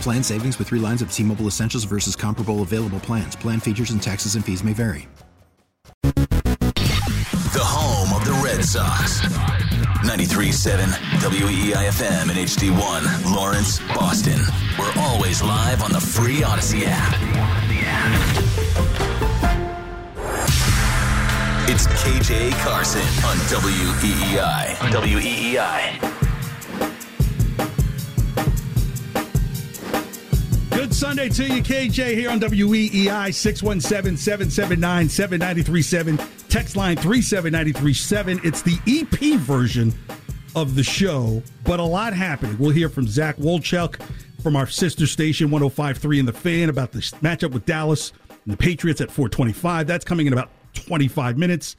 Plan savings with three lines of T Mobile Essentials versus comparable available plans. Plan features and taxes and fees may vary. The home of the Red Sox. 93.7 WEEIFM and HD1, Lawrence, Boston. We're always live on the free Odyssey app. It's KJ Carson on WEEI. WEEI. Good Sunday to you, KJ, here on WEEI 617 779 7937. Text line 37937. It's the EP version of the show, but a lot happening. We'll hear from Zach Wolchuk from our sister station 1053 in the fan about the matchup with Dallas and the Patriots at 425. That's coming in about 25 minutes.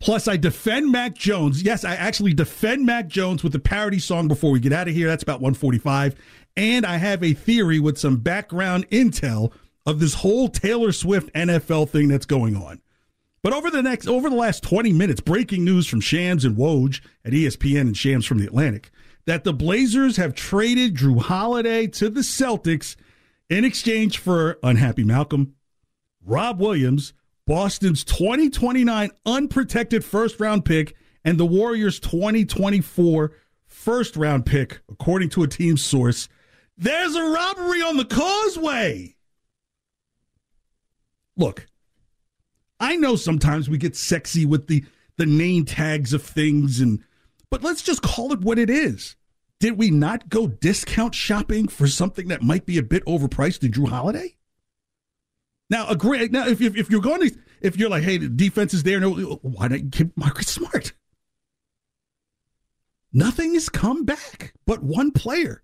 Plus, I defend Mac Jones. Yes, I actually defend Mac Jones with the parody song before we get out of here. That's about 145 and I have a theory with some background intel of this whole Taylor Swift NFL thing that's going on. But over the next over the last 20 minutes, breaking news from Shams and Woj at ESPN and Shams from the Atlantic that the Blazers have traded Jrue Holiday to the Celtics in exchange for unhappy Malcolm, Rob Williams, Boston's 2029 unprotected first round pick, and the Warriors' 2024 first round pick, according to a team source. There's a robbery on the causeway. Look, I know sometimes we get sexy with the the name tags of things and but let's just call it what it is. Did we not go discount shopping for something that might be a bit overpriced in Jrue Holiday? Now, agree. Now, if, if, if you're going to, if you're like, hey, the defense is there, no, why not keep Marcus Smart? Nothing has come back but one player.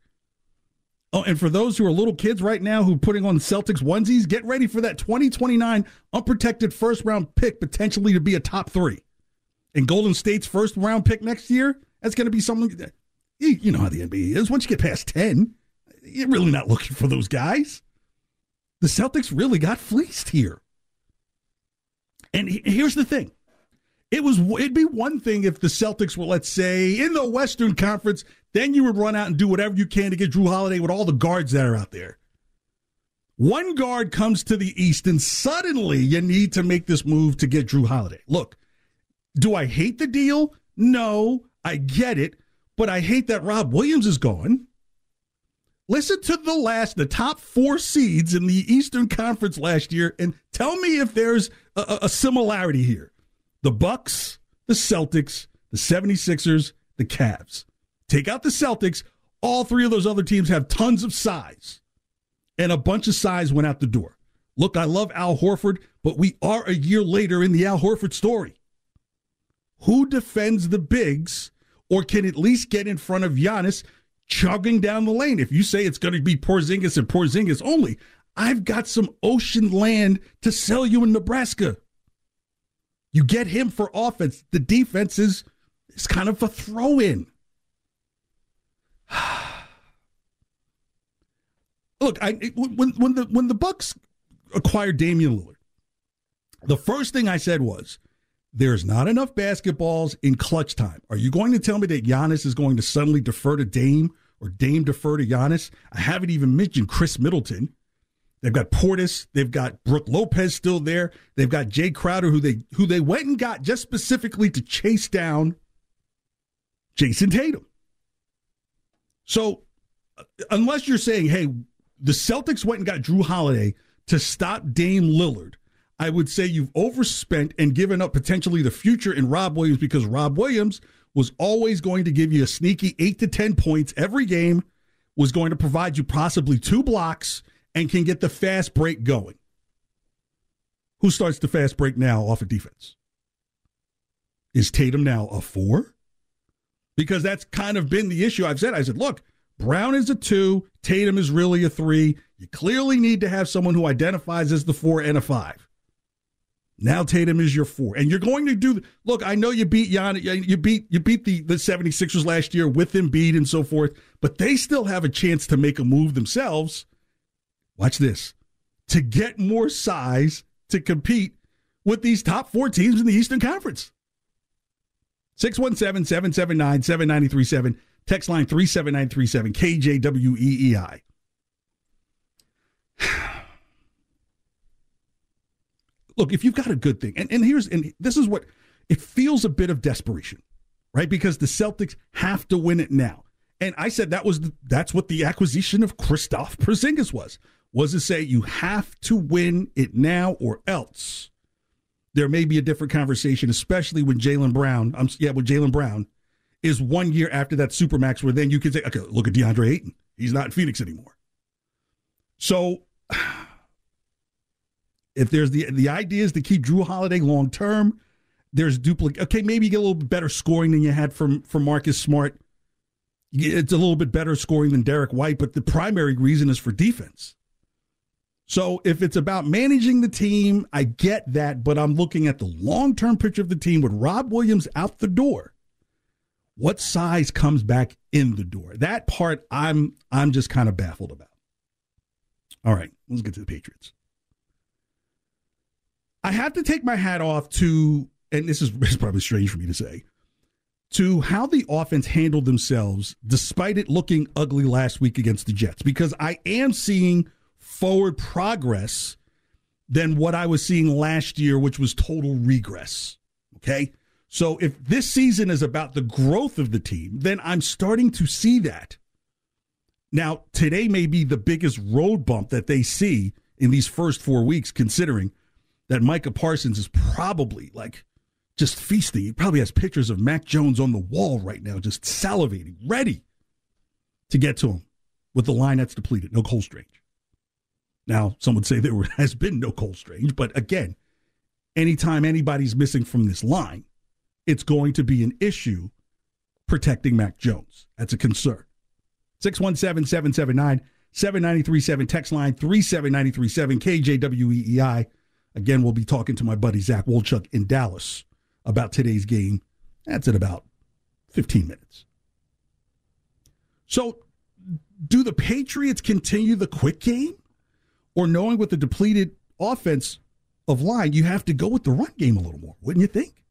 Oh, and for those who are little kids right now who are putting on Celtics onesies, get ready for that 2029 unprotected first round pick potentially to be a top three. And Golden State's first round pick next year, that's going to be something eh, you, you know how the NBA is. Once you get past 10, you're really not looking for those guys. The Celtics really got fleeced here. And here's the thing it was it'd be one thing if the Celtics were, let's say, in the Western Conference, then you would run out and do whatever you can to get Jrue Holiday with all the guards that are out there. One guard comes to the East, and suddenly you need to make this move to get Jrue Holiday. Look, do I hate the deal? No, I get it, but I hate that Rob Williams is gone. Listen to the last, the top four seeds in the Eastern Conference last year, and tell me if there's a, a similarity here the Bucks, the Celtics, the 76ers, the Cavs. Take out the Celtics, all three of those other teams have tons of size. And a bunch of size went out the door. Look, I love Al Horford, but we are a year later in the Al Horford story. Who defends the bigs or can at least get in front of Giannis chugging down the lane? If you say it's going to be Porzingis and Porzingis only, I've got some ocean land to sell you in Nebraska. You get him for offense. The defense is, is kind of a throw in. Look, I when when the when the Bucks acquired Damian Lillard, the first thing I said was, "There's not enough basketballs in clutch time." Are you going to tell me that Giannis is going to suddenly defer to Dame or Dame defer to Giannis? I haven't even mentioned Khris Middleton. They've got Portis. They've got Brook Lopez still there. They've got Jay Crowder, who they who they went and got just specifically to chase down Jayson Tatum. So unless you're saying, hey, the Celtics went and got Jrue Holiday to stop Dame Lillard, I would say you've overspent and given up potentially the future in Rob Williams because Rob Williams was always going to give you a sneaky eight to 10 points every game, was going to provide you possibly two blocks, and can get the fast break going. Who starts the fast break now off of defense? Is Tatum now a four? Because that's kind of been the issue. I've said, I said, look, Brown is a two, Tatum is really a three. You clearly need to have someone who identifies as the four and a five. Now Tatum is your four. And you're going to do look, I know you beat Jan, you beat you beat the, the 76ers last year with Embiid and so forth, but they still have a chance to make a move themselves. Watch this. To get more size to compete with these top four teams in the Eastern Conference. 617 779 7937. Text line 37937 KJWEEI. look, if you've got a good thing, and, and here's and this is what it feels a bit of desperation, right? Because the Celtics have to win it now. And I said that was that's what the acquisition of Kristaps Porzingis was was to say you have to win it now or else there may be a different conversation, especially when Jaylen Brown, I'm yeah, with Jaylen Brown is one year after that supermax, where then you can say, okay, look at DeAndre Ayton, he's not in Phoenix anymore. So if there's the the idea is to keep Jrue Holiday long term, there's duplicate. Okay, maybe you get a little bit better scoring than you had from from Marcus Smart. It's a little bit better scoring than Derrick White, but the primary reason is for defense. So if it's about managing the team, I get that, but I'm looking at the long term picture of the team with Rob Williams out the door. What size comes back in the door? That part I'm I'm just kind of baffled about. All right, let's get to the Patriots. I have to take my hat off to, and this is, is probably strange for me to say, to how the offense handled themselves despite it looking ugly last week against the Jets, because I am seeing forward progress than what I was seeing last year, which was total regress. Okay. So if this season is about the growth of the team, then I'm starting to see that. Now, today may be the biggest road bump that they see in these first four weeks, considering that Micah Parsons is probably like just feasting. He probably has pictures of Mac Jones on the wall right now, just salivating, ready to get to him with the line that's depleted. No Cole Strange. Now, some would say there has been no Cole Strange, but again, anytime anybody's missing from this line, it's going to be an issue protecting Mac Jones. That's a concern. 617 779 7937, text line 37937, KJWEEI. Again, we'll be talking to my buddy Zach Wolchuk in Dallas about today's game. That's in about 15 minutes. So, do the Patriots continue the quick game? Or knowing with the depleted offense of line, you have to go with the run game a little more, wouldn't you think?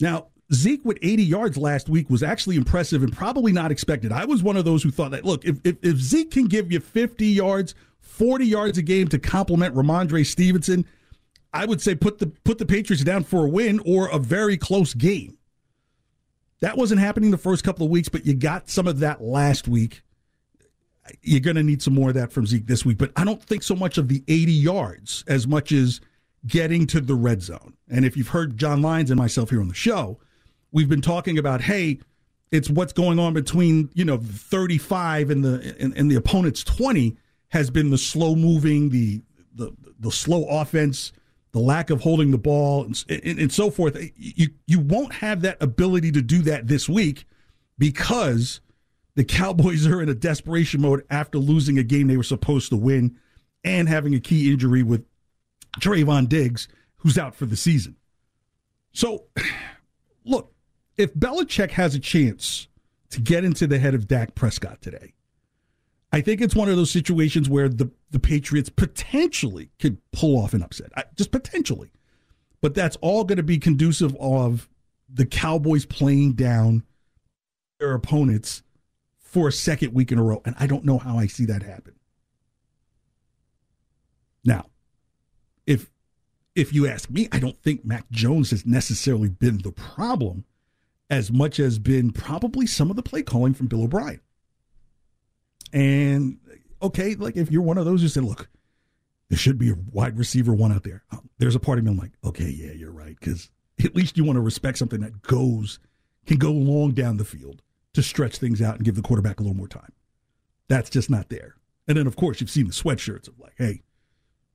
Now, Zeke with 80 yards last week was actually impressive and probably not expected. I was one of those who thought that, look, if, if, if Zeke can give you 50 yards, 40 yards a game to complement Rhamondre Stevenson, I would say put the put the Patriots down for a win or a very close game. That wasn't happening the first couple of weeks, but you got some of that last week. You're going to need some more of that from Zeke this week, but I don't think so much of the 80 yards as much as getting to the red zone. And if you've heard John Lyons and myself here on the show, we've been talking about, hey, it's what's going on between you know 35 and the and, and the opponent's 20 has been the slow moving, the the the slow offense, the lack of holding the ball, and, and, and so forth. You you won't have that ability to do that this week because the Cowboys are in a desperation mode after losing a game they were supposed to win and having a key injury with Trevon Diggs, who's out for the season. So, look, if Belichick has a chance to get into the head of Dak Prescott today, I think it's one of those situations where the, the Patriots potentially could pull off an upset, just potentially. But that's all going to be conducive of the Cowboys playing down their opponents for a second week in a row. And I don't know how I see that happen. Now, if if you ask me, I don't think Mac Jones has necessarily been the problem as much as been probably some of the play calling from Bill O'Brien. And okay, like if you're one of those who said, look, there should be a wide receiver one out there. Um, there's a part of me I'm like, okay, yeah, you're right. Because at least you want to respect something that goes, can go long down the field to stretch things out and give the quarterback a little more time. That's just not there. And then, of course, you've seen the sweatshirts of like, hey,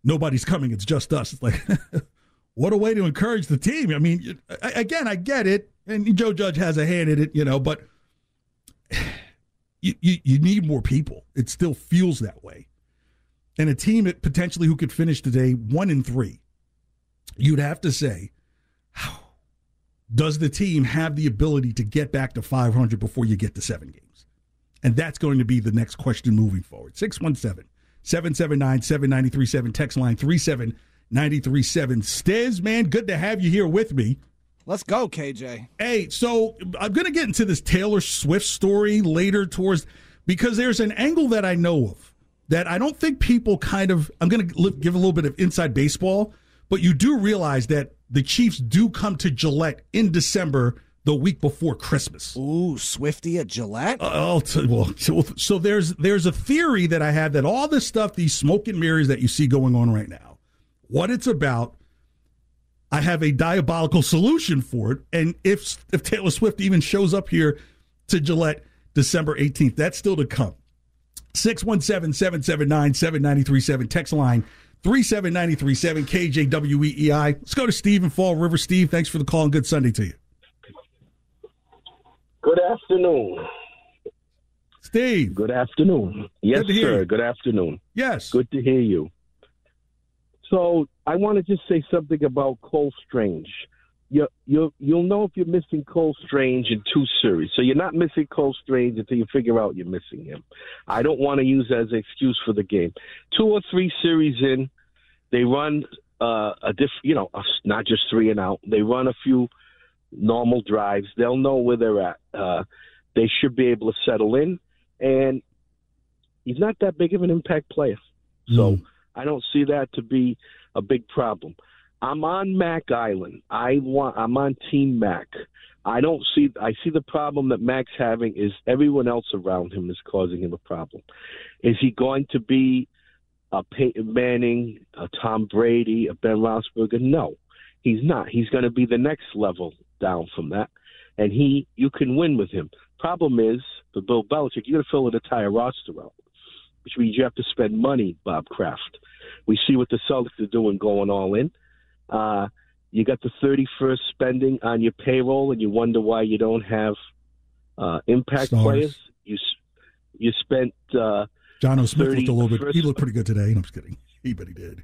nobody's coming. It's just us. It's like, what a way to encourage the team. I mean, again, I get it. And Joe Judge has a hand in it, you know, but you, you, you need more people. It still feels that way. And a team that potentially who could finish today one in three, you'd have to say, does the team have the ability to get back to 500 before you get to seven games? And that's going to be the next question moving forward. 617 779 7937, text line 37937. Stiz, man, good to have you here with me. Let's go, KJ. Hey, so I'm going to get into this Taylor Swift story later towards because there's an angle that I know of that I don't think people kind of I'm going to give a little bit of inside baseball, but you do realize that the Chiefs do come to Gillette in December the week before Christmas. Ooh, Swifty at Gillette. Uh, oh, well, so, so there's there's a theory that I have that all this stuff, these smoke and mirrors that you see going on right now, what it's about I have a diabolical solution for it. And if if Taylor Swift even shows up here to Gillette December 18th, that's still to come. 617 779 7937. Text line 37937 KJWEEI. Let's go to Steve in Fall River. Steve, thanks for the call and good Sunday to you. Good afternoon. Steve. Good afternoon. Yes, good sir. You. Good afternoon. Yes. Good to hear you. So I want to just say something about Cole Strange. You you you'll know if you're missing Cole Strange in two series. So you're not missing Cole Strange until you figure out you're missing him. I don't want to use that as an excuse for the game. Two or three series in, they run uh, a diff. You know, not just three and out. They run a few normal drives. They'll know where they're at. Uh, they should be able to settle in, and he's not that big of an impact player. So. Mm I don't see that to be a big problem. I'm on Mac Island. I want. I'm on Team Mac. I don't see. I see the problem that Mac's having is everyone else around him is causing him a problem. Is he going to be a Peyton Manning, a Tom Brady, a Ben Roethlisberger? No, he's not. He's going to be the next level down from that, and he. You can win with him. Problem is for Bill Belichick, you got to fill an entire roster out which means you have to spend money, Bob Kraft. We see what the Celtics are doing going all in. Uh, you got the 31st spending on your payroll, and you wonder why you don't have uh, impact Stars. players. You you spent uh, John. Smith looked a little bit. He looked pretty good today. I'm just kidding. He but he did.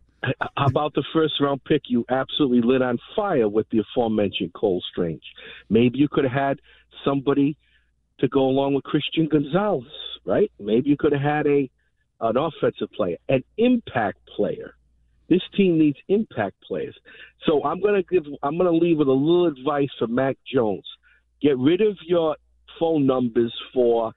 How about the first round pick you absolutely lit on fire with the aforementioned Cole Strange? Maybe you could have had somebody to go along with Christian Gonzalez, right? Maybe you could have had a an offensive player, an impact player. This team needs impact players. So I'm gonna give I'm gonna leave with a little advice for Mac Jones. Get rid of your phone numbers for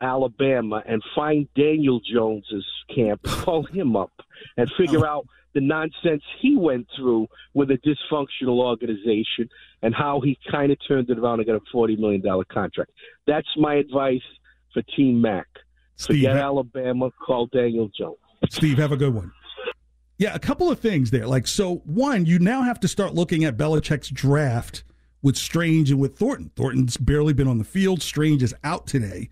Alabama and find Daniel Jones's camp, call him up, and figure oh. out the nonsense he went through with a dysfunctional organization and how he kind of turned it around and got a forty million dollar contract. That's my advice for Team Mac. Steve, Forget Alabama. Call Daniel Jones. Steve, have a good one. Yeah, a couple of things there. Like, so one, you now have to start looking at Belichick's draft with Strange and with Thornton. Thornton's barely been on the field. Strange is out today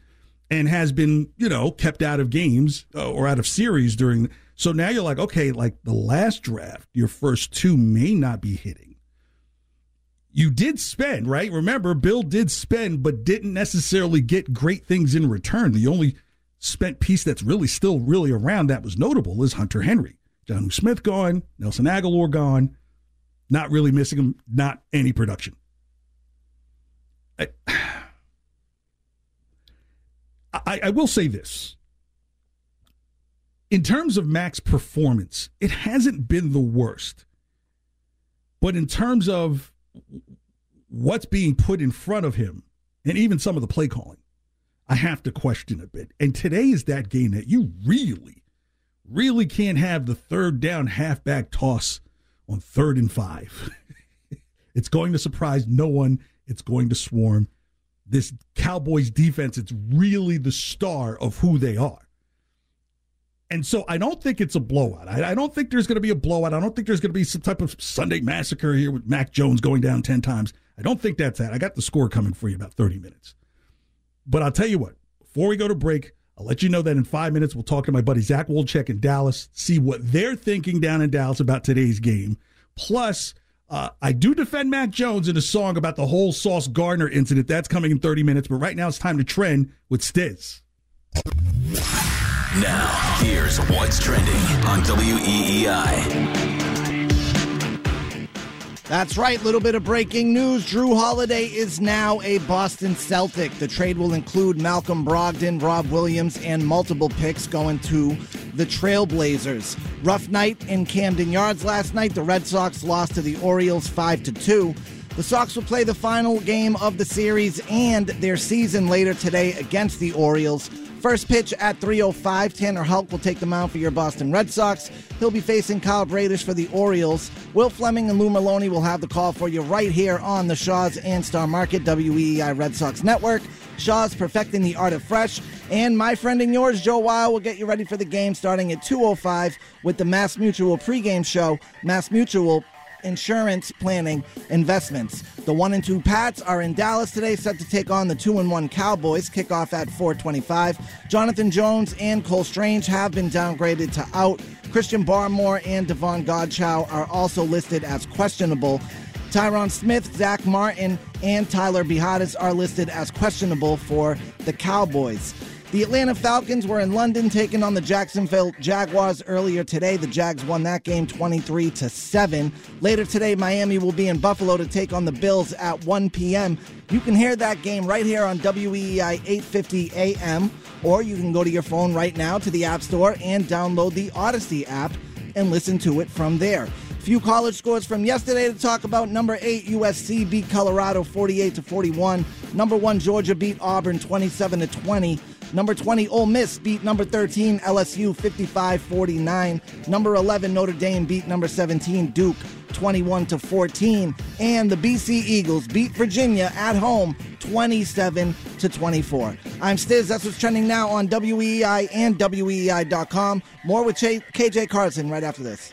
and has been, you know, kept out of games uh, or out of series during. So now you're like, okay, like the last draft, your first two may not be hitting. You did spend, right? Remember, Bill did spend, but didn't necessarily get great things in return. The only spent piece that's really still really around that was notable is Hunter Henry. Jonnu Smith gone, Nelson Agholor gone, not really missing him, not any production. I, I, I will say this. In terms of Mac's performance, it hasn't been the worst. But in terms of what's being put in front of him, and even some of the play calling, I have to question a bit. And today is that game that you really, really can't have the third down halfback toss on third and five. it's going to surprise no one. It's going to swarm. This Cowboys defense, it's really the star of who they are. And so I don't think it's a blowout. I, I don't think there's going to be a blowout. I don't think there's going to be some type of Sunday massacre here with Mac Jones going down 10 times. I don't think that's that. I got the score coming for you about 30 minutes. But I'll tell you what, before we go to break, I'll let you know that in five minutes we'll talk to my buddy Zach Wolchuk in Dallas, see what they're thinking down in Dallas about today's game. Plus, uh, I do defend Mac Jones in a song about the whole Sauce Gardner incident. That's coming in 30 minutes. But right now it's time to trend with Stiz. Now, here's what's trending on WEEI. That's right, little bit of breaking news. Jrue Holiday is now a Boston Celtic. The trade will include Malcolm Brogdon, Rob Williams, and multiple picks going to the Trailblazers. Rough night in Camden Yards last night. The Red Sox lost to the Orioles 5 to 2. The Sox will play the final game of the series and their season later today against the Orioles. First pitch at 3:05. Tanner Houck will take the mound for your Boston Red Sox. He'll be facing Kyle Bradish for the Orioles. Will Fleming and Lou Merloni will have the call for you right here on the Shaw's and Star Market WEEI Red Sox Network. Shaw's perfecting the art of fresh, and my friend and yours, Joe Weil, will get you ready for the game starting at 2:05 with the Mass Mutual pregame show. Mass Mutual insurance planning investments. The one and two Pats are in Dallas today, set to take on the two and one Cowboys. Kickoff at 425. Jonathan Jones and Cole Strange have been downgraded to out. Christian Barmore and Davon Godchaux are also listed as questionable. Tyron Smith, Zack Martin, and Tyler Biadasz are listed as questionable for the Cowboys. The Atlanta Falcons were in London taking on the Jacksonville Jaguars earlier today. The Jags won that game 23 to 7. Later today, Miami will be in Buffalo to take on the Bills at 1 p.m. You can hear that game right here on WEEI 850 AM, or you can go to your phone right now to the App Store and download the Odyssey app and listen to it from there. Few college scores from yesterday to talk about. Number 8 USC beat Colorado 48 to 41. Number 1 Georgia beat Auburn 27 to 20. Number 20, Ole Miss beat number 13, LSU 55 49. Number 11, Notre Dame beat number 17, Duke 21 to 14. And the BC Eagles beat Virginia at home 27 to 24. I'm Stiz. That's what's trending now on WEI and WEEI.com. More with KJ Carson right after this.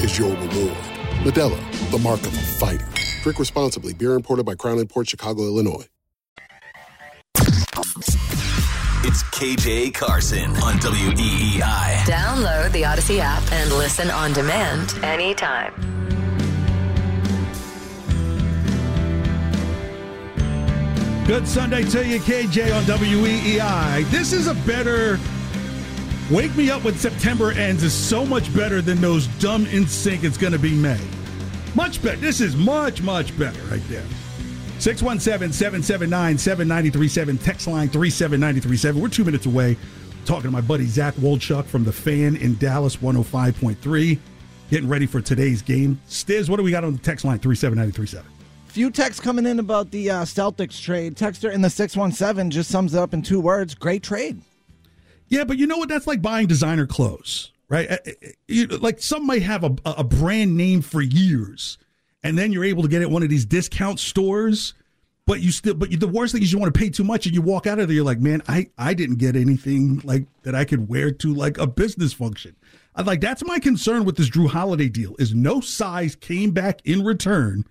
is your reward. Modelo, the mark of a fighter. Drink responsibly. Beer imported by Crown Port Chicago, Illinois. It's KJ Carson on WEEI. Download the Odyssey app and listen on demand anytime. Good Sunday to you, KJ on WEEI. This is a better. Wake Me Up When September Ends is so much better than those dumb NSYNC It's Gonna Be May. Much better. This is much, much better right there. 617 779 7937. Text line 37937. We're two minutes away talking to my buddy Zach Wolchuk from The Fan in Dallas 105.3. Getting ready for today's game. Stiz, what do we got on the text line 37937? Few texts coming in about the uh, Celtics trade. Texter in the 617 just sums it up in two words great trade. Yeah, but you know what? That's like buying designer clothes, right? Uh, uh, like some might have a, a brand name for years, and then you're able to get it at one of these discount stores. But you still, but the worst thing is you want to pay too much, and you walk out of there. You're like, man, I I didn't get anything like that I could wear to like a business function. I like that's my concern with this Jrue Holiday deal is no size came back in return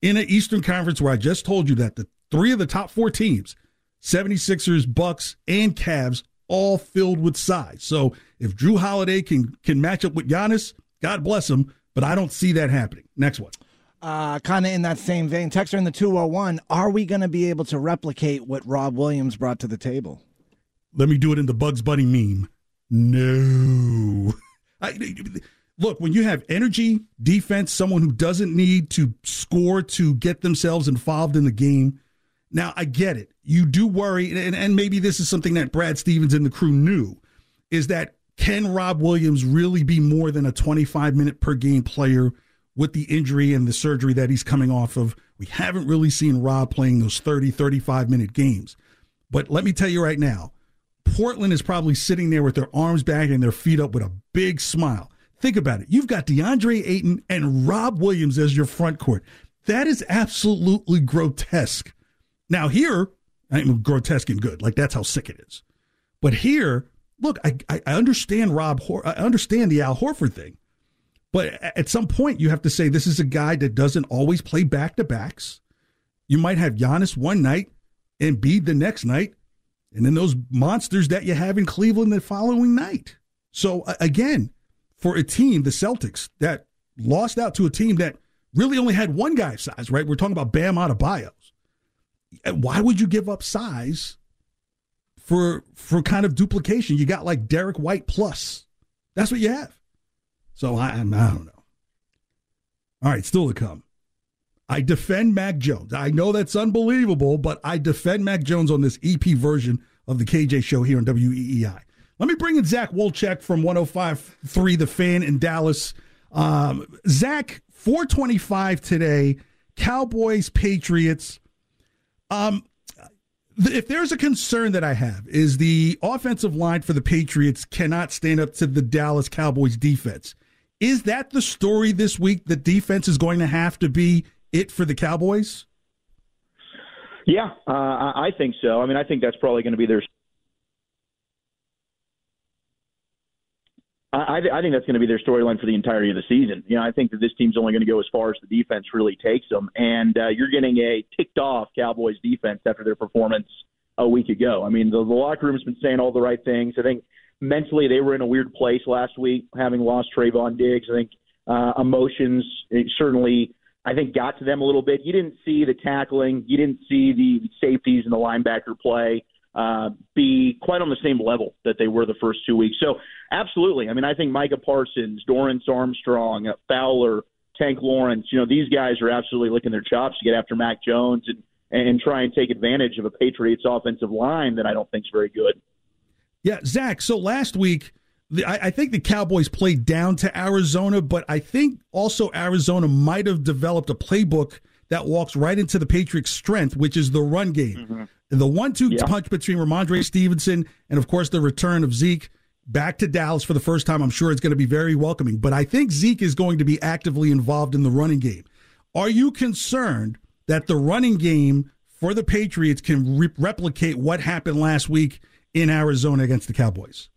in an Eastern Conference where I just told you that the three of the top four teams, 76ers, Bucks, and Cavs, all filled with size. So if Jrue Holiday can can match up with Giannis, God bless him. But I don't see that happening. Next one. Uh, kind of in that same vein, Texter in the 201, are we going to be able to replicate what Rob Williams brought to the table? Let me do it in the Bugs Bunny meme. No. I, look, when you have energy, defense, someone who doesn't need to score to get themselves involved in the game, now, I get it. You do worry, and, and maybe this is something that Brad Stevens and the crew knew, is that can Rob Williams really be more than a 25 minute per game player with the injury and the surgery that he's coming off of? We haven't really seen Rob playing those 30, 35 minute games. But let me tell you right now, Portland is probably sitting there with their arms back and their feet up with a big smile. Think about it. You've got DeAndre Ayton and Rob Williams as your front court. That is absolutely grotesque. Now here, I'm grotesque and good. Like that's how sick it is. But here, look, I, I understand Rob. Hor- I understand the Al Horford thing, but at some point you have to say this is a guy that doesn't always play back to backs. You might have Giannis one night and Embiid the next night, and then those monsters that you have in Cleveland the following night. So again, for a team, the Celtics that lost out to a team that really only had one guy size, right? We're talking about Bam Adebayo why would you give up size for for kind of duplication? You got like Derrick White plus. That's what you have. So I, I don't know. All right, still to come. I defend Mac Jones. I know that's unbelievable, but I defend Mac Jones on this EP version of the KJ show here on WEEI. Let me bring in Zach Wolchuk from 105.3 The Fan in Dallas. Um, Zach, 425 today. Cowboys, Patriots. Um, if there's a concern that I have is the offensive line for the Patriots cannot stand up to the Dallas Cowboys defense. Is that the story this week? The defense is going to have to be it for the Cowboys. Yeah, uh, I think so. I mean, I think that's probably going to be their I, I think that's going to be their storyline for the entirety of the season. You know, I think that this team's only going to go as far as the defense really takes them, and uh, you're getting a ticked off Cowboys defense after their performance a week ago. I mean, the, the locker room's been saying all the right things. I think mentally they were in a weird place last week, having lost Trevon Diggs. I think uh, emotions certainly, I think, got to them a little bit. You didn't see the tackling, you didn't see the safeties and the linebacker play uh, be quite on the same level that they were the first two weeks. So, absolutely. I mean, I think Micah Parsons, Dorance Armstrong, Fowler, Tank Lawrence, you know, these guys are absolutely licking their chops to get after Mac Jones and, and try and take advantage of a Patriots offensive line that I don't think is very good. Yeah, Zach. So last week, the, I, I, think the Cowboys played down to Arizona, but I think also Arizona might have developed a playbook that walks right into the Patriots' strength, which is the run game. Mm-hmm. The one-two yeah. punch between Rhamondre Stevenson and, of course, the return of Zeke back to Dallas for the first time. I'm sure it's going to be very welcoming. But I think Zeke is going to be actively involved in the running game. Are you concerned that the running game for the Patriots can re- replicate what happened last week in Arizona against the Cowboys?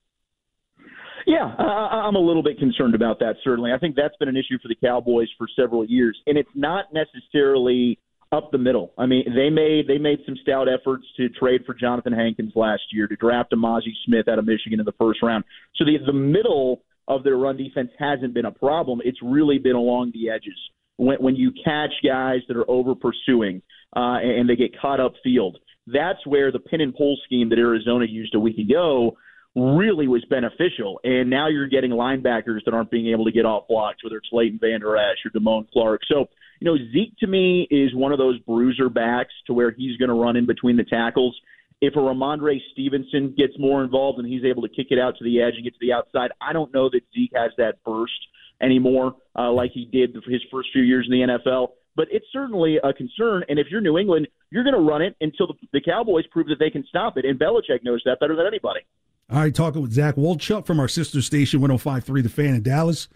Yeah, I'm a little bit concerned about that, certainly. I think that's been an issue for the Cowboys for several years. And it's not necessarily up the middle. I mean, they made they made some stout efforts to trade for Johnathan Hankins last year to draft Mazi Smith out of Michigan in the first round. So the the middle of their run defense hasn't been a problem. It's really been along the edges when when you catch guys that are over pursuing uh, and they get caught up field. That's where the pin and pull scheme that Arizona used a week ago really was beneficial. And now you're getting linebackers that aren't being able to get off blocks, whether it's Leighton Vander Esch or Damone Clark. So you know, Zeke to me is one of those bruiser backs to where he's going to run in between the tackles. If a Rhamondre Stevenson gets more involved and he's able to kick it out to the edge and get to the outside, I don't know that Zeke has that burst anymore uh, like he did his first few years in the NFL. But it's certainly a concern. And if you're New England, you're going to run it until the, the Cowboys prove that they can stop it. And Belichick knows that better than anybody. All right, talking with Zach Wolchuk from our sister station 1053 The Fan in Dallas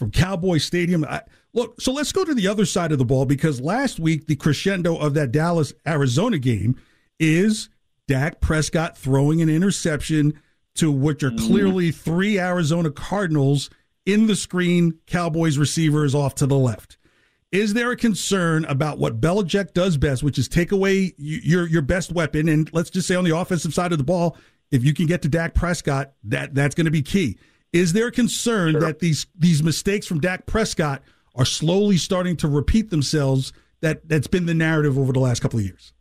from Cowboy Stadium. I, look, so let's go to the other side of the ball because last week the crescendo of that Dallas Arizona game is Dak Prescott throwing an interception to which are mm. clearly three Arizona Cardinals in the screen. Cowboys receiver is off to the left. Is there a concern about what Belichick does best, which is take away your your best weapon, and let's just say on the offensive side of the ball, if you can get to Dak Prescott, that that's going to be key. Is there concern sure. that these these mistakes from Dak Prescott are slowly starting to repeat themselves? That that's been the narrative over the last couple of years.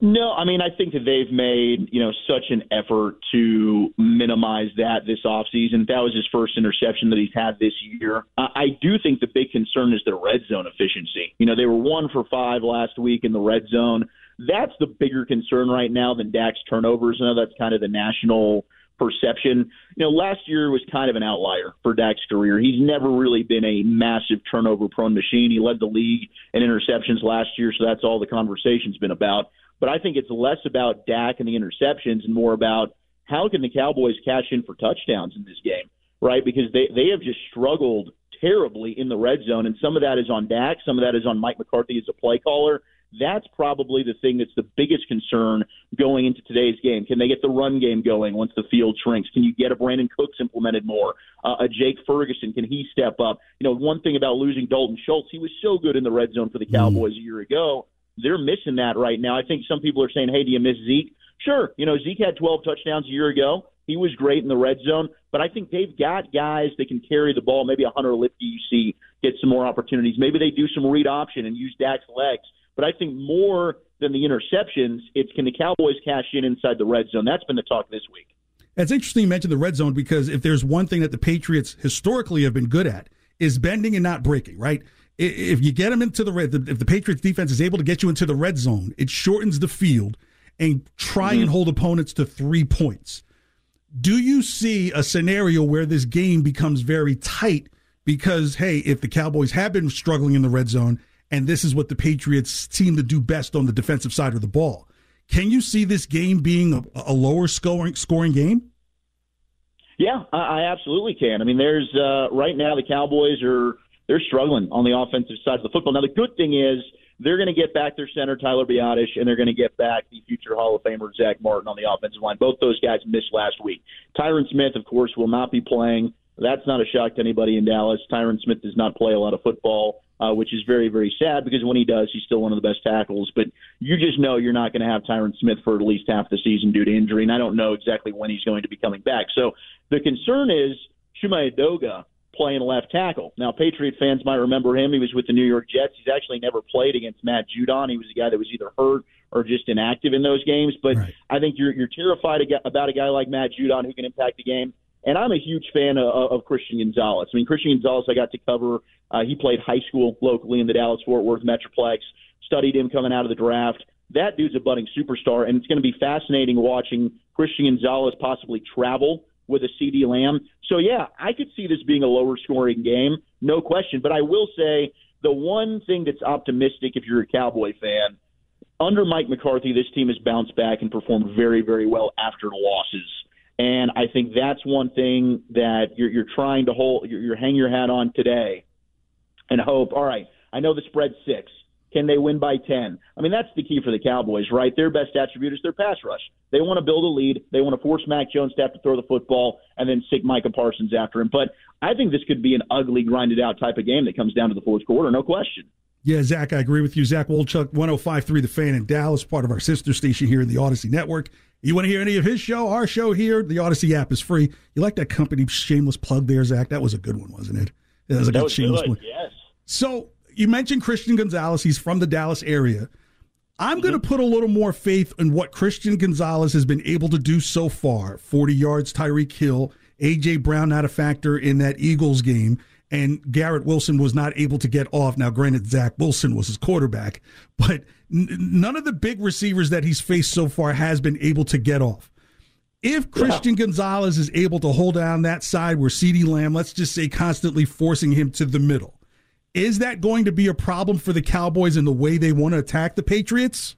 No, I mean I think that they've made you know such an effort to minimize that this offseason. That was his first interception that he's had this year. I do think the big concern is their red zone efficiency. You know they were one for five last week in the red zone. That's the bigger concern right now than Dak's turnovers. I know that's kind of the national perception. You know, last year was kind of an outlier for Dak's career. He's never really been a massive turnover prone machine. He led the league in interceptions last year, so that's all the conversation's been about. But I think it's less about Dak and the interceptions and more about how can the Cowboys cash in for touchdowns in this game, right? Because they they have just struggled terribly in the red zone, and some of that is on Dak, some of that is on Mike McCarthy as a play caller. That's probably the thing that's the biggest concern going into today's game. Can they get the run game going once the field shrinks? Can you get a Brandin Cooks implemented more? Uh, a Jake Ferguson, can he step up? You know, one thing about losing Dalton Schultz, he was so good in the red zone for the Cowboys mm. a year ago they're missing that right now. I think some people are saying, "Hey, do you miss Zeke?" Sure, you know Zeke had 12 touchdowns a year ago. He was great in the red zone, but I think they've got guys that can carry the ball. Maybe a Hunter Luepke you see get some more opportunities. Maybe they do some read option and use Dak's legs. But I think more than the interceptions, it's can the Cowboys cash in inside the red zone? That's been the talk this week. It's interesting you mentioned the red zone because if there's one thing that the Patriots historically have been good at is bending and not breaking, right? if you get them into the red, if the Patriots defense is able to get you into the red zone, it shortens the field and try mm-hmm. and hold opponents to three points. Do you see a scenario where this game becomes very tight because, hey, if the Cowboys have been struggling in the red zone and this is what the Patriots seem to do best on the defensive side of the ball, can you see this game being a, a lower scoring scoring game? Yeah, I, I absolutely can. I mean, there's uh, right now the Cowboys are they're struggling on the offensive side of the football. Now, the good thing is they're going to get back their center, Tyler Biadasz, and they're going to get back the future Hall of Famer, Zack Martin, on the offensive line. Both those guys missed last week. Tyron Smith, of course, will not be playing. That's not a shock to anybody in Dallas. Tyron Smith does not play a lot of football, uh, which is very, very sad because when he does, he's still one of the best tackles. But you just know you're not going to have Tyron Smith for at least half the season due to injury, and I don't know exactly when he's going to be coming back. So the concern is Chuma Edoga playing left tackle. Now, Patriot fans might remember him. He was with the New York Jets. He's actually never played against Matt Judon. He was a guy that was either hurt or just inactive in those games. But right. I think you're you're terrified about a guy like Matt Judon who can impact the game. And I'm a huge fan of, of Christian Gonzalez. I mean, Christian Gonzalez, I got to cover. Uh, he played high school locally in the Dallas Fort Worth Metroplex. Studied him coming out of the draft. That dude's a budding superstar, and it's going to be fascinating watching Christian Gonzalez possibly travel with a CeeDee Lamb. So, yeah, I could see this being a lower scoring game, no question. But I will say the one thing that's optimistic if you're a Cowboy fan, under Mike McCarthy, this team has bounced back and performed very, very well after losses. And I think that's one thing that you're, you're trying to hold, you're, you're hang your hat on today and hope, all right, I know the spread's six. Can they win by 10? I mean, that's the key for the Cowboys, right? Their best attribute is their pass rush. They want to build a lead. They want to force Mac Jones to have to throw the football and then stick Micah Parsons after him. But I think this could be an ugly, grinded out type of game that comes down to the fourth quarter, no question. Yeah, Zach, I agree with you. Zach Wolchuk, 105.3 The Fan in Dallas, part of our sister station here in the Odyssey Network. You want to hear any of his show, our show here? The Odyssey app is free. You like that company shameless plug there, Zach? That was a good one, wasn't it? That was a that good was shameless good, one. Yes. So you mentioned Christian Gonzalez. He's from the Dallas area. I'm going to mm-hmm. put a little more faith in what Christian Gonzalez has been able to do so far 40 yards, Tyreek Hill, A.J. Brown not a factor in that Eagles game, and Garrett Wilson was not able to get off. Now, granted, Zach Wilson was his quarterback, but none of the big receivers that he's faced so far has been able to get off. If Christian yeah. Gonzalez is able to hold down that side where CeeDee Lamb, let's just say, constantly forcing him to the middle, is that going to be a problem for the Cowboys in the way they want to attack the Patriots?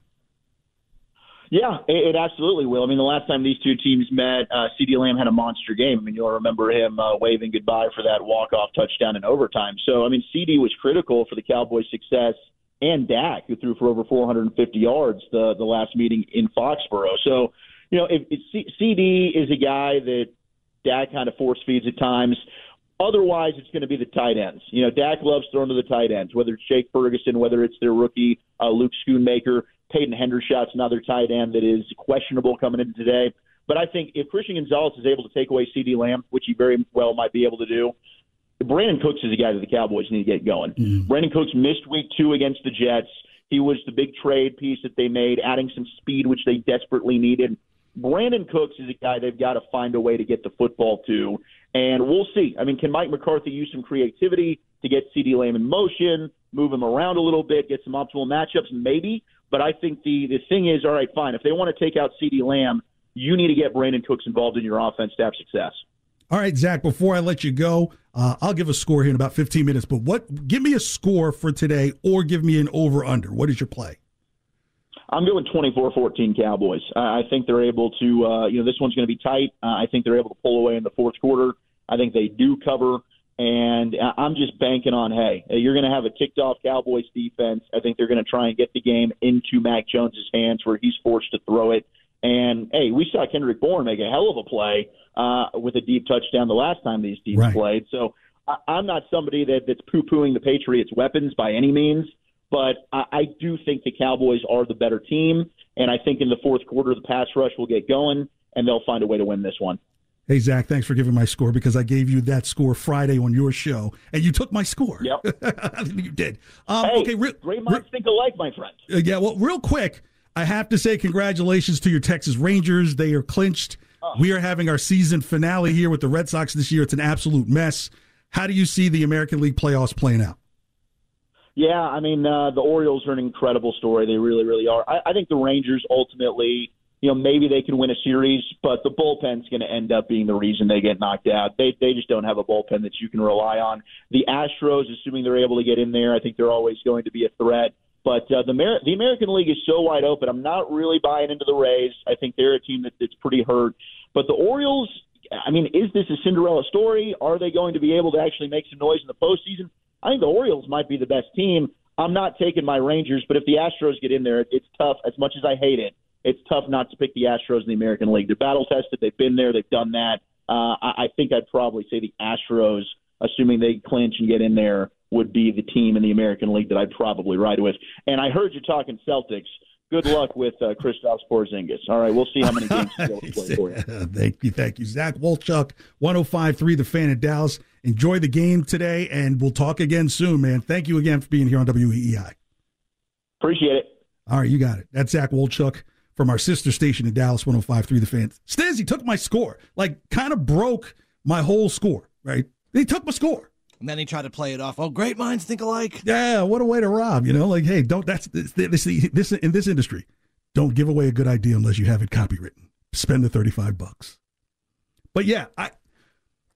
Yeah, it, it absolutely will. I mean, the last time these two teams met, uh, CeeDee Lamb had a monster game. I mean, you'll remember him uh, waving goodbye for that walk-off touchdown in overtime. So, I mean, CeeDee was critical for the Cowboys' success, and Dak, who threw for over 450 yards the the last meeting in Foxborough. So, you know, if, if C- CeeDee is a guy that Dak kind of force feeds at times. Otherwise, it's going to be the tight ends. You know, Dak loves throwing to the tight ends, whether it's Jake Ferguson, whether it's their rookie uh, Luke Schoonmaker. Peyton Hendershot's another tight end that is questionable coming into today. But I think if Christian Gonzalez is able to take away CeeDee Lamb, which he very well might be able to do, Brandin Cooks is a guy that the Cowboys need to get going. Mm. Brandin Cooks missed week two against the Jets. He was the big trade piece that they made, adding some speed, which they desperately needed. Brandin Cooks is a guy they've got to find a way to get the football to, and we'll see. I mean, can Mike McCarthy use some creativity to get CeeDee Lamb in motion, move him around a little bit, get some optimal matchups? Maybe, but I think the the thing is, all right, fine. If they want to take out CeeDee Lamb, you need to get Brandin Cooks involved in your offense to have success. All right, Zach. Before I let you go, uh, I'll give a score here in about 15 minutes. But what? Give me a score for today, or give me an over under. What is your play? I'm going 24-14 Cowboys. I think they're able to. Uh, you know, this one's going to be tight. Uh, I think they're able to pull away in the fourth quarter. I think they do cover, and I'm just banking on. Hey, you're going to have a ticked off Cowboys defense. I think they're going to try and get the game into Mac Jones's hands where he's forced to throw it. And hey, we saw Kendrick Bourne make a hell of a play uh, with a deep touchdown the last time these teams right. played. So I, I'm not somebody that, that's poo pooing the Patriots' weapons by any means. But I, I do think the Cowboys are the better team, and I think in the fourth quarter the pass rush will get going, and they'll find a way to win this one. Hey Zach, thanks for giving my score because I gave you that score Friday on your show, and you took my score. Yep, you did. Um, hey, okay, re- great minds re- think alike, my friend. Uh, yeah, well, real quick, I have to say congratulations to your Texas Rangers. They are clinched. Oh. We are having our season finale here with the Red Sox this year. It's an absolute mess. How do you see the American League playoffs playing out? Yeah, I mean uh, the Orioles are an incredible story. They really, really are. I, I think the Rangers ultimately, you know, maybe they can win a series, but the bullpen's going to end up being the reason they get knocked out. They they just don't have a bullpen that you can rely on. The Astros, assuming they're able to get in there, I think they're always going to be a threat. But uh, the Mer- the American League is so wide open. I'm not really buying into the Rays. I think they're a team that, that's pretty hurt. But the Orioles, I mean, is this a Cinderella story? Are they going to be able to actually make some noise in the postseason? I think the Orioles might be the best team. I'm not taking my Rangers, but if the Astros get in there, it's tough. As much as I hate it, it's tough not to pick the Astros in the American League. They're battle tested. They've been there. They've done that. Uh, I, I think I'd probably say the Astros, assuming they clinch and get in there, would be the team in the American League that I'd probably ride with. And I heard you talking Celtics good luck with uh, Kristaps Porzingis. All right, we'll see how many games he's play for you. thank you, thank you, Zach Wolchuk, 105.3 The Fan in Dallas. Enjoy the game today, and we'll talk again soon, man. Thank you again for being here on WEEI. Appreciate it. All right, you got it. That's Zach Wolchuk from our sister station in Dallas, 105.3 The Fan. Stiz, he took my score, like kind of broke my whole score, right? He took my score. And then he tried to play it off. Oh, great minds think alike. Yeah, what a way to rob. You know, like, hey, don't. That's this, this, this in this industry. Don't give away a good idea unless you have it copywritten. Spend the thirty-five bucks. But yeah, I,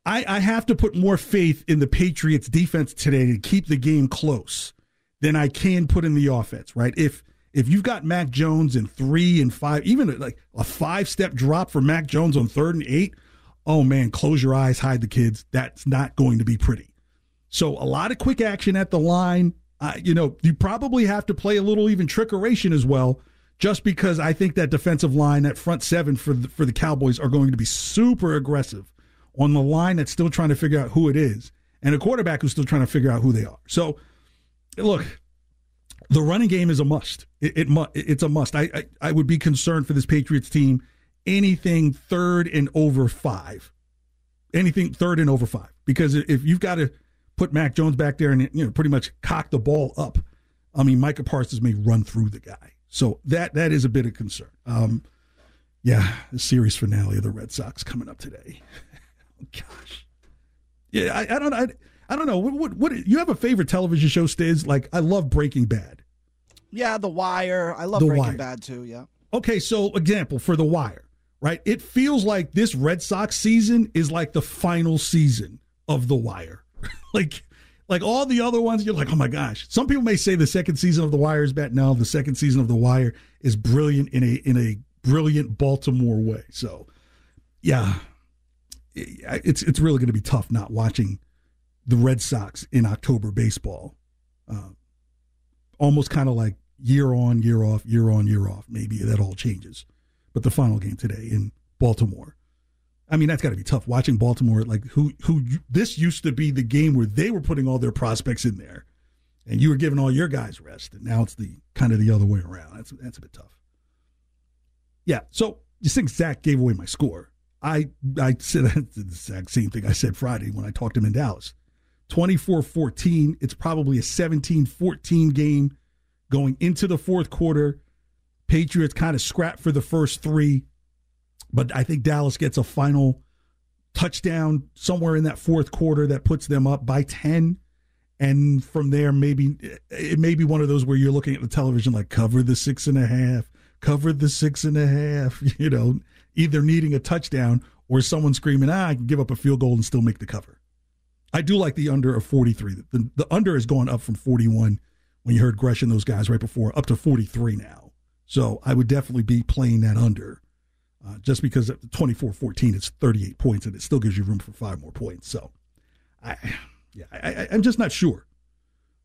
I, I have to put more faith in the Patriots' defense today to keep the game close than I can put in the offense. Right? If if you've got Mac Jones in three and five, even like a five-step drop for Mac Jones on third and eight, oh man, close your eyes, hide the kids. That's not going to be pretty. So a lot of quick action at the line. Uh, you know, you probably have to play a little even trickeration as well, just because I think that defensive line, that front seven for the, for the Cowboys are going to be super aggressive on the line that's still trying to figure out who it is, and a quarterback who's still trying to figure out who they are. So, look, the running game is a must. It, it it's a must. I, I I would be concerned for this Patriots team. Anything third and over five, anything third and over five, because if you've got to put Mac Jones back there and you know pretty much cock the ball up. I mean, Micah Parsons may run through the guy, so that that is a bit of concern. Um, yeah, the series finale of the Red Sox coming up today. oh, gosh, yeah, I, I don't, I, I don't know. What, what, what, you have a favorite television show, Stiz? Like, I love Breaking Bad. Yeah, The Wire. I love the Breaking Wire. Bad too. Yeah. Okay, so example for The Wire, right? It feels like this Red Sox season is like the final season of The Wire like like all the other ones, you're like, oh my gosh. Some people may say the second season of The Wire is bad. No, the second season of The Wire is brilliant in a in a brilliant Baltimore way. So, yeah, it's it's really going to be tough not watching the Red Sox in October baseball. Uh, almost kind of like year on, year off, year on, year off. Maybe that all changes. But the final game today in Baltimore. I mean, that's got to be tough watching Baltimore. Like who who this used to be the game where they were putting all their prospects in there, and you were giving all your guys rest, and now it's the kind of the other way around. That's that's a bit tough. Yeah. So you think Zach gave away my score? I I said the exact same thing I said Friday when I talked to him in Dallas. 24-14. It's probably a 17-14 game going into the fourth quarter. Patriots kind of scrap for the first three, but I think Dallas gets a final touchdown somewhere in that fourth quarter that puts them up by 10. And from there, maybe it may be one of those where you're looking at the television like cover the six and a half, cover the six and a half, you know, either needing a touchdown or someone screaming, ah, I can give up a field goal and still make the cover. I do like the under of 43. The, the under has gone up from 41 when you heard Gresh and those guys right before up to 43 now. So I would definitely be playing that under uh, just because at 24 14, it's 38 points and it still gives you room for five more points. So I, yeah, I, am just not sure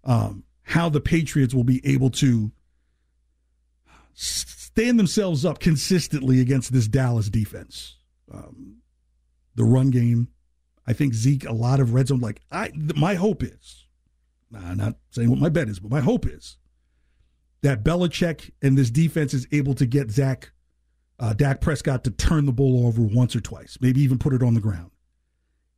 um, how the Patriots will be able to stand themselves up consistently against this Dallas defense. Um, the run game, I think Zeke, a lot of red zone. Like I, my hope is, nah, not saying what my bet is, but my hope is that Belichick and this defense is able to get Zach, uh, Dak Prescott to turn the ball over once or twice, maybe even put it on the ground,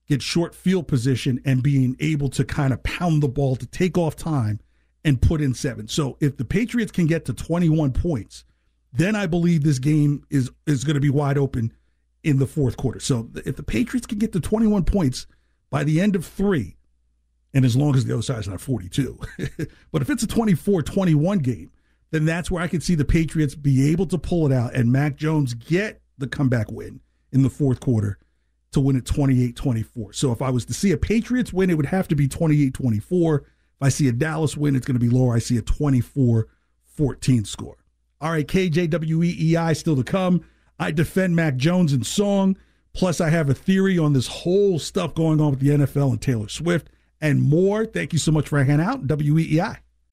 get short field position, and being able to kind of pound the ball to take off time and put in seven. So if the Patriots can get to 21 points, then I believe this game is is going to be wide open in the fourth quarter. So if the Patriots can get to 21 points by the end of three, and as long as the other side's not 42, but if it's a 24 21 game, then that's where I can see the Patriots be able to pull it out and Mac Jones get the comeback win in the fourth quarter to win it 28 24. So if I was to see a Patriots win, it would have to be 28 24. If I see a Dallas win, it's going to be lower. I see a 24 14 score. All right, KJWEEI still to come. I defend Mac Jones in song. Plus, I have a theory on this whole stuff going on with the NFL and Taylor Swift and more. Thank you so much for hanging out. WEEI.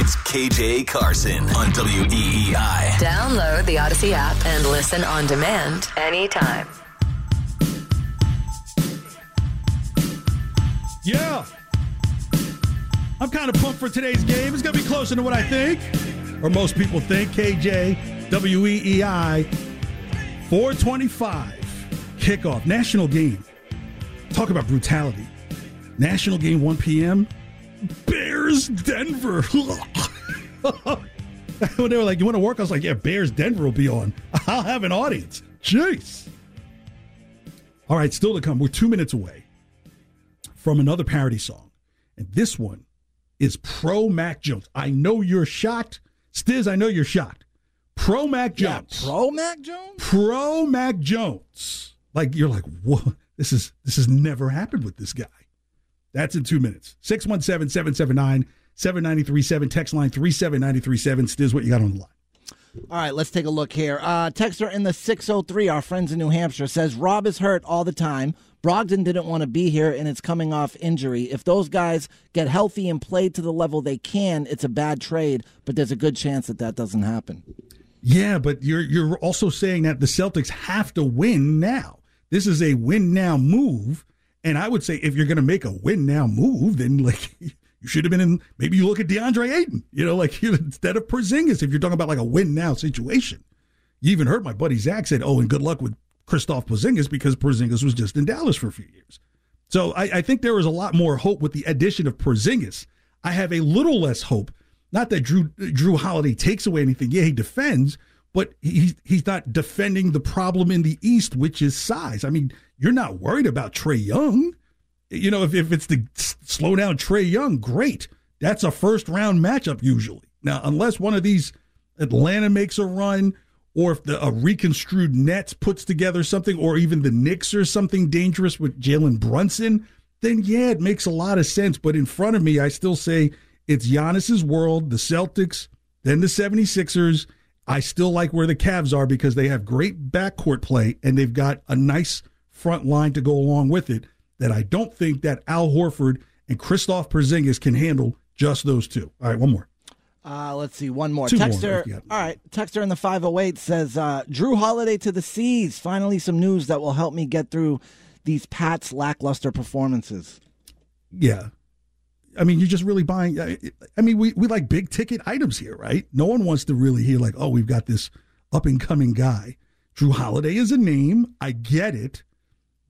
It's KJ Carson on WEEI. Download the Audacy app and listen on demand anytime. Yeah. I'm kind of pumped for today's game. It's going to be closer to what I think, or most people think. KJ, WEEI, 425 kickoff, national game. Talk about brutality. National game, 1 p.m. Bears Denver. when they were like, "You want to work?" I was like, "Yeah, Bears Denver will be on. I'll have an audience." Jeez. All right, still to come. We're two minutes away from another parody song, and this one is pro Mac Jones. I know you're shocked, Stiz. I know you're shocked. Pro Mac Jones. Yeah, pro Mac Jones. Pro Mac Jones. Like you're like, what? This is this has never happened with this guy. That's in two minutes. 617 779 7937. Text line 37937. Stiz, what you got on the line? All right, let's take a look here. Uh, texter in the 603, our friends in New Hampshire, says Rob is hurt all the time. Brogdon didn't want to be here and it's coming off injury. If those guys get healthy and play to the level they can, it's a bad trade, but there's a good chance that that doesn't happen. Yeah, but you're you're also saying that the Celtics have to win now. This is a win now move and I would say if you're going to make a win now move, then like you should have been in. Maybe you look at DeAndre Ayton, you know, like instead of Porzingis. If you're talking about like a win now situation, you even heard my buddy Zach said, "Oh, and good luck with Kristaps Porzingis because Porzingis was just in Dallas for a few years." So I, I think there was a lot more hope with the addition of Porzingis. I have a little less hope Not that Drew Jrue Holiday takes away anything. Yeah, he defends, but he's he's not defending the problem in the East, which is size. I mean, you're not worried about Trae Young. You know, if, if it's the slow down Trae Young, great. That's a first round matchup usually. Now, unless one of these Atlanta makes a run, or if the, a reconstrued Nets puts together something, or even the Knicks or something dangerous with Jalen Brunson, then yeah, it makes a lot of sense. But in front of me, I still say it's Giannis's world, the Celtics, then the 76ers. I still like where the Cavs are because they have great backcourt play and they've got a nice front line to go along with it that I don't think that Al Horford and Kristaps Porzingis can handle just those two. All right, one more. Uh, let's see, one more. Two Texter, more, all right, Texter in the 508 says, uh, Jrue Holiday to the C's. Finally, some news that will help me get through these Pats' lackluster performances. Yeah. I mean, you're just really buying. I mean, we, we like big ticket items here, right? No one wants to really hear, like, oh, we've got this up and coming guy. Jrue Holiday is a name. I get it.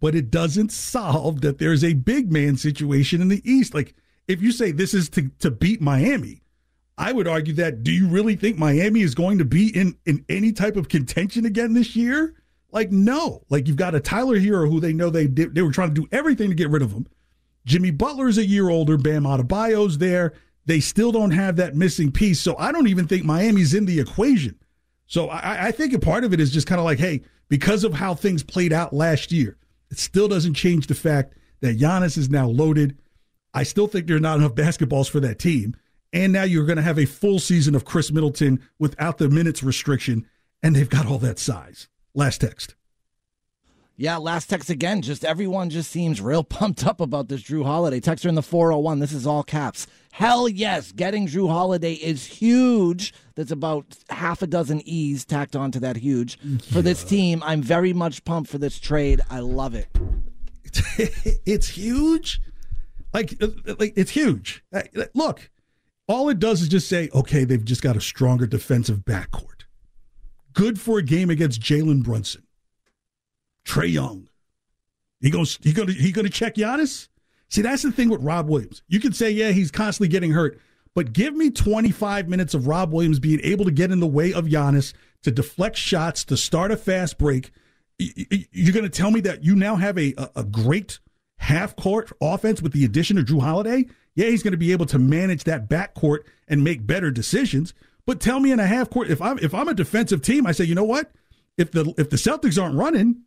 But it doesn't solve that there's a big man situation in the East. Like, if you say this is to, to beat Miami, I would argue that do you really think Miami is going to be in, in any type of contention again this year? Like, no. Like, you've got a Tyler Herro who they know they did, they were trying to do everything to get rid of him. Jimmy Butler's a year older. Bam Adebayo's there. They still don't have that missing piece. So I don't even think Miami's in the equation. So I, I think a part of it is just kind of like, hey, because of how things played out last year, it still doesn't change the fact that Giannis is now loaded. I still think there are not enough basketballs for that team. And now you're going to have a full season of Khris Middleton without the minutes restriction, and they've got all that size. Last text. Yeah, last text again. Just everyone just seems real pumped up about this Jrue Holiday. Texter in the 401. This is all caps. Hell yes. Getting Jrue Holiday is huge. That's about half a dozen E's tacked onto that huge. For this team, I'm very much pumped for this trade. I love it. it's huge. Like, uh, like it's huge. Uh, look, all it does is just say, okay, they've just got a stronger defensive backcourt. Good for a game against Jalen Brunson. Trae Young. He goes. He gonna he gonna check Giannis. See, that's the thing with Rob Williams. You can say, yeah, he's constantly getting hurt, but give me 25 minutes of Rob Williams being able to get in the way of Giannis to deflect shots, to start a fast break. You're going to tell me that you now have a, a great half court offense with the addition of Jrue Holiday? Yeah, he's going to be able to manage that backcourt and make better decisions. But tell me in a half court, if I'm if I'm a defensive team, I say, you know what? If the if the Celtics aren't running,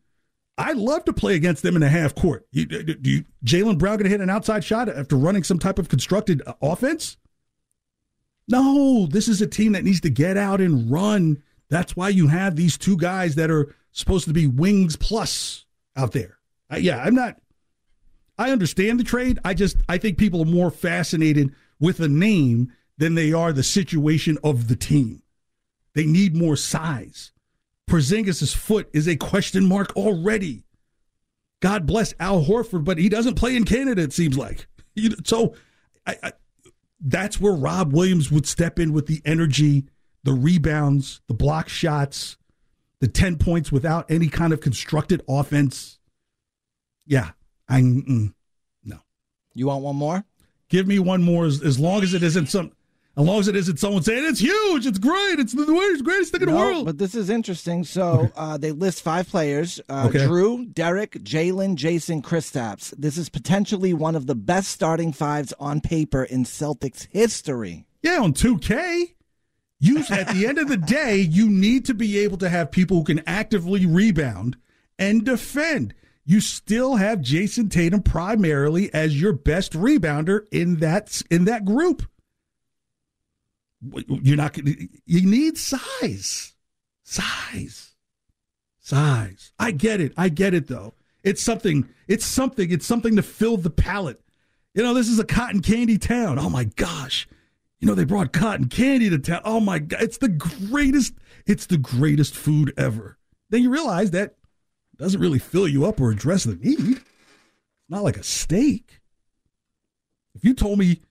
I'd love to play against them in a half court. You, do you, Jaylen Brown going to hit an outside shot after running some type of constructed uh, offense? No, this is a team that needs to get out and run. That's why you have these two guys that are supposed to be wings plus out there. Uh, yeah, I'm not. I understand the trade. I just I think people are more fascinated with a name than they are the situation of the team. They need more size. Porzingis' foot is a question mark already. God bless Al Horford, but he doesn't play in Canada, it seems like. So I, I, that's where Rob Williams would step in with the energy, the rebounds, the block shots, the 10 points without any kind of constructed offense. Yeah, I no. You want one more? Give me one more as, as long as it isn't some as long as it isn't someone saying it's huge, it's great, it's the greatest thing in the world. But this is interesting. So uh, they list five players: uh, okay. Jrue, Derrick, Jalen, Jayson, Kristaps. This is potentially one of the best starting fives on paper in Celtics history. Yeah, on 2K. You at the end of the day, you need to be able to have people who can actively rebound and defend. You still have Jayson Tatum primarily as your best rebounder in that in that group you're not you need size. Size. Size. I get it. I get it though. It's something it's something it's something to fill the palate. You know this is a cotton candy town. Oh my gosh. You know they brought cotton candy to town. Oh my god it's the greatest it's the greatest food ever. Then you realize that doesn't really fill you up or address the need. It's not like a steak. If you told me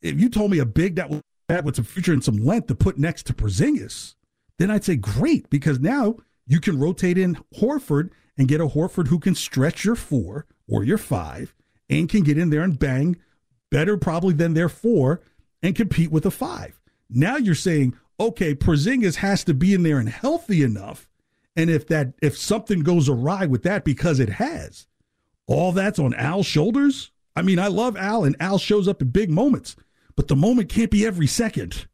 if you told me a big that with some future and some length to put next to Porzingis, then I'd say great because now you can rotate in Horford and get a Horford who can stretch your four or your five and can get in there and bang better probably than their four and compete with a five. Now you're saying, okay, Porzingis has to be in there and healthy enough. And if that if something goes awry with that because it has, all that's on Al's shoulders. I mean, I love Al and Al shows up in big moments, but the moment can't be every second.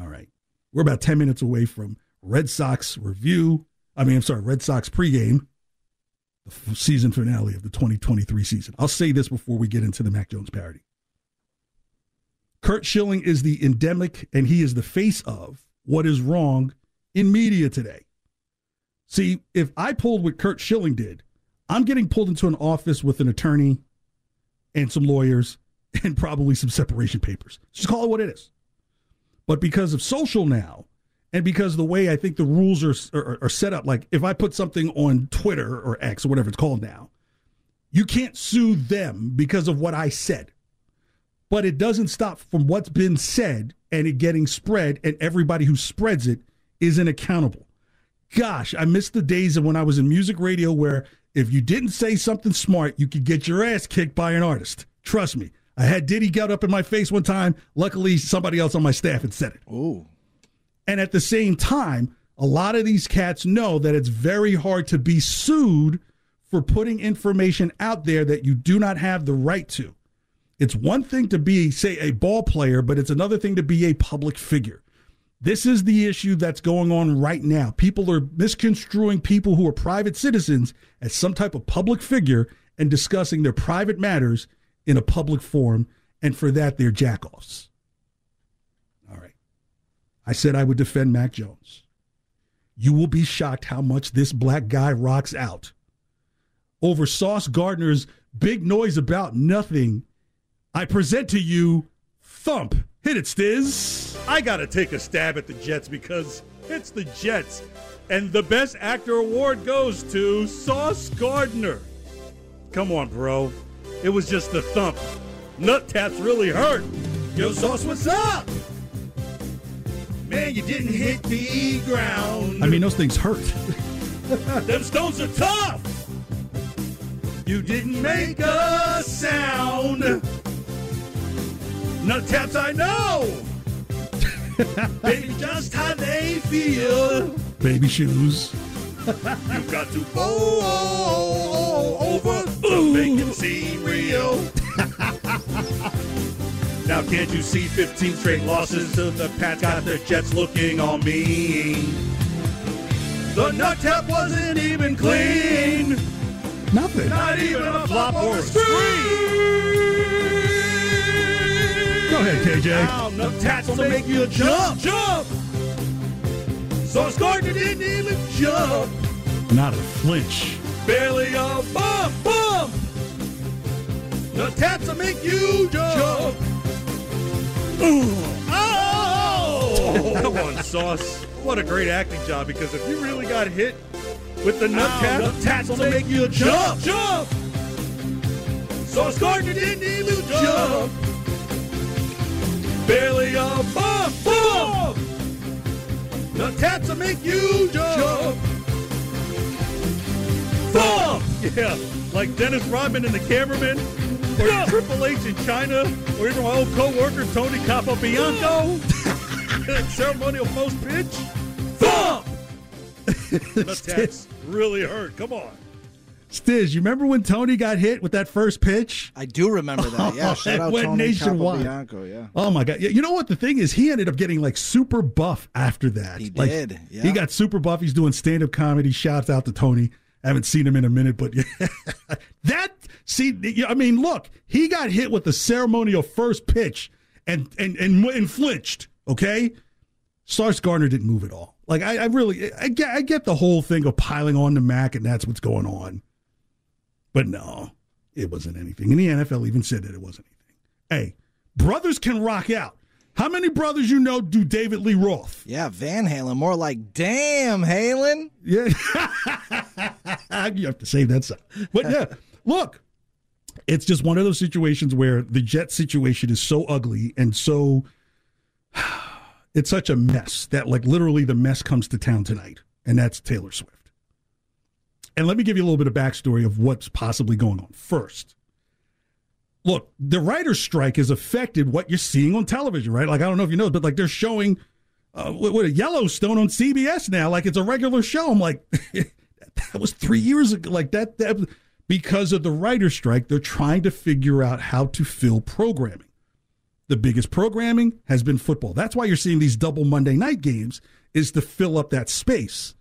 All right. We're about 10 minutes away from Red Sox review. I mean, I'm sorry, Red Sox pregame, the season finale of the 2023 season. I'll say this before we get into the Mac Jones parody. Curt Schilling is the endemic, and he is the face of what is wrong in media today. See, if I pulled what Curt Schilling did, I'm getting pulled into an office with an attorney and some lawyers and probably some separation papers. Just call it what it is. But because of social now, and because the way I think the rules are, are, are set up, like if I put something on Twitter or X or whatever it's called now, you can't sue them because of what I said. But it doesn't stop from what's been said and it getting spread, and everybody who spreads it isn't accountable. Gosh, I miss the days of when I was in music radio where if you didn't say something smart, you could get your ass kicked by an artist. Trust me. I had Diddy get up in my face one time. Luckily, somebody else on my staff had said it. Ooh. And at the same time, a lot of these cats know that it's very hard to be sued for putting information out there that you do not have the right to. It's one thing to be, say, a ball player, but it's another thing to be a public figure. This is the issue that's going on right now. People are misconstruing people who are private citizens as some type of public figure and discussing their private matters in a public forum, and for that, they're jackoffs. All right. I said I would defend Mac Jones. You will be shocked how much this black guy rocks out. Over Sauce Gardner's big noise about nothing, I present to you Thump. Hit it, Stiz. I got to take a stab at the Jets because it's the Jets. And the Best Actor award goes to Sauce Gardner. Come on, bro. It was just the thump. Nut taps really hurt. Yo, Sauce, what's up? Man, you didn't hit the ground. I mean, those things hurt. Them stones are tough. You didn't make a sound. Nut taps, I know. Baby, just how they feel. Baby shoes. you got to go over to make seem real. now can't you see 15 straight losses to the Pats got the Jets looking on me? The nut tap wasn't even clean. Nothing. Not even a flop or a screen. Go ahead, KJ. Now nut taps will make you jump, jump. Sauce Gardner didn't even jump. Not a flinch. Barely a bump, bump. The taps will make you jump. Oh! Come on, Sauce. What a great acting job because if you really got hit with the nut tap, the taps will make you jump, jump. Sauce Gardner didn't even jump. Barely a bump, bump. The taps will make you jump. Bump! Yeah, like Dennis Rodman and the cameraman, or Triple H in China, or even my old co-worker Tony Capobianco. ceremonial post pitch. Bump! the taps really hurt. Come on. Stiz, you remember when Tony got hit with that first pitch? I do remember that. Yeah, shout out went Tony nationwide. Capobianco, yeah. Oh my god! Yeah, You know what the thing is? He ended up getting like super buff after that. He Like, did, yeah. He got super buff. He's doing stand up comedy. Shouts out to Tony. I haven't seen him in a minute, but yeah. that see, I mean, look, he got hit with the ceremonial first pitch and and and, and flinched. Okay, Gardner didn't move at all. Like I, I really, I get, I get the whole thing of piling on to Mac, and that's what's going on. But no, it wasn't anything. And the NFL even said that it wasn't anything. Hey, brothers can rock out. How many brothers you know do David Lee Roth? Yeah, Van Halen. More like, damn, Halen. Yeah. you have to save that stuff. But yeah, look, it's just one of those situations where the Jet situation is so ugly and so it's such a mess that like literally the mess comes to town tonight, and that's Taylor Swift. And let me give you a little bit of backstory of what's possibly going on. First, look, the writer's strike has affected what you're seeing on television, right? Like, I don't know if you know, but like they're showing uh, what, what, Yellowstone on CBS now, like it's a regular show. I'm like, that was three years ago. Like that, that, because of the writer's strike, they're trying to figure out how to fill programming. The biggest programming has been football. That's why you're seeing these double Monday night games is to fill up that space.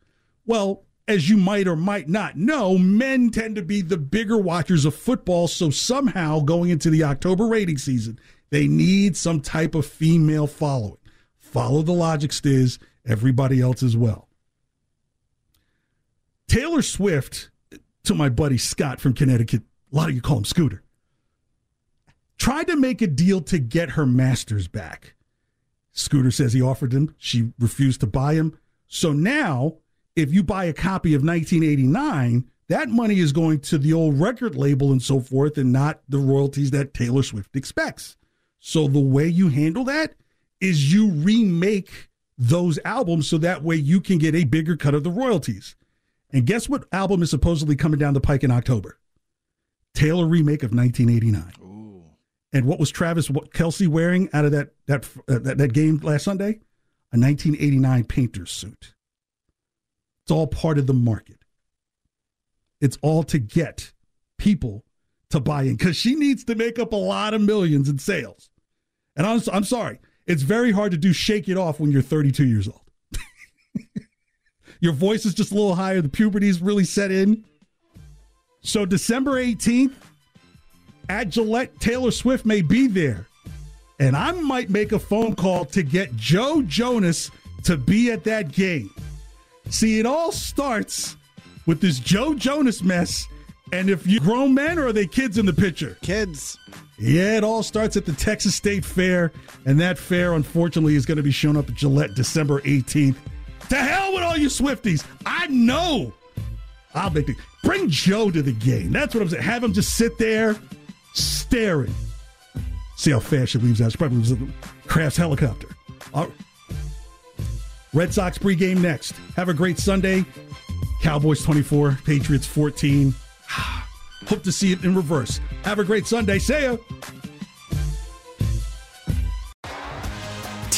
Well, as you might or might not know, men tend to be the bigger watchers of football. So somehow going into the October rating season, they need some type of female following. Follow the logic, Stiz, everybody else as well. Taylor Swift, to my buddy Scott from Connecticut, a lot of you call him Scooter, tried to make a deal to get her masters back. Scooter says he offered them. She refused to buy him. So now if you buy a copy of 1989, that money is going to the old record label and so forth, and not the royalties that Taylor Swift expects. So the way you handle that is you remake those albums so that way you can get a bigger cut of the royalties. And guess what album is supposedly coming down the pike in October? Taylor remake of 1989. Ooh. And what was Travis Kelce wearing out of that that, uh, that that game last Sunday? A 1989 painter's suit. It's all part of the market. It's all to get people to buy in because she needs to make up a lot of millions in sales. And I'm, I'm sorry, it's very hard to do shake it off when you're 32 years old. Your voice is just a little higher, the puberty's really set in. So, December 18th at Gillette, Taylor Swift may be there. And I might make a phone call to get Joe Jonas to be at that game. See, it all starts with this Joe Jonas mess. And if you grown men or are they kids in the picture? Kids. Yeah, it all starts at the Texas State Fair. And that fair, unfortunately, is going to be shown up at Gillette December 18th. To hell with all you Swifties. I know. I'll make the bring Joe to the game. That's what I'm saying. Have him just sit there staring. See how fast she leaves out. She probably leaves a Kraft's helicopter. Red Sox pregame next. Have a great Sunday. Cowboys 24, Patriots 14. Hope to see it in reverse. Have a great Sunday. See ya.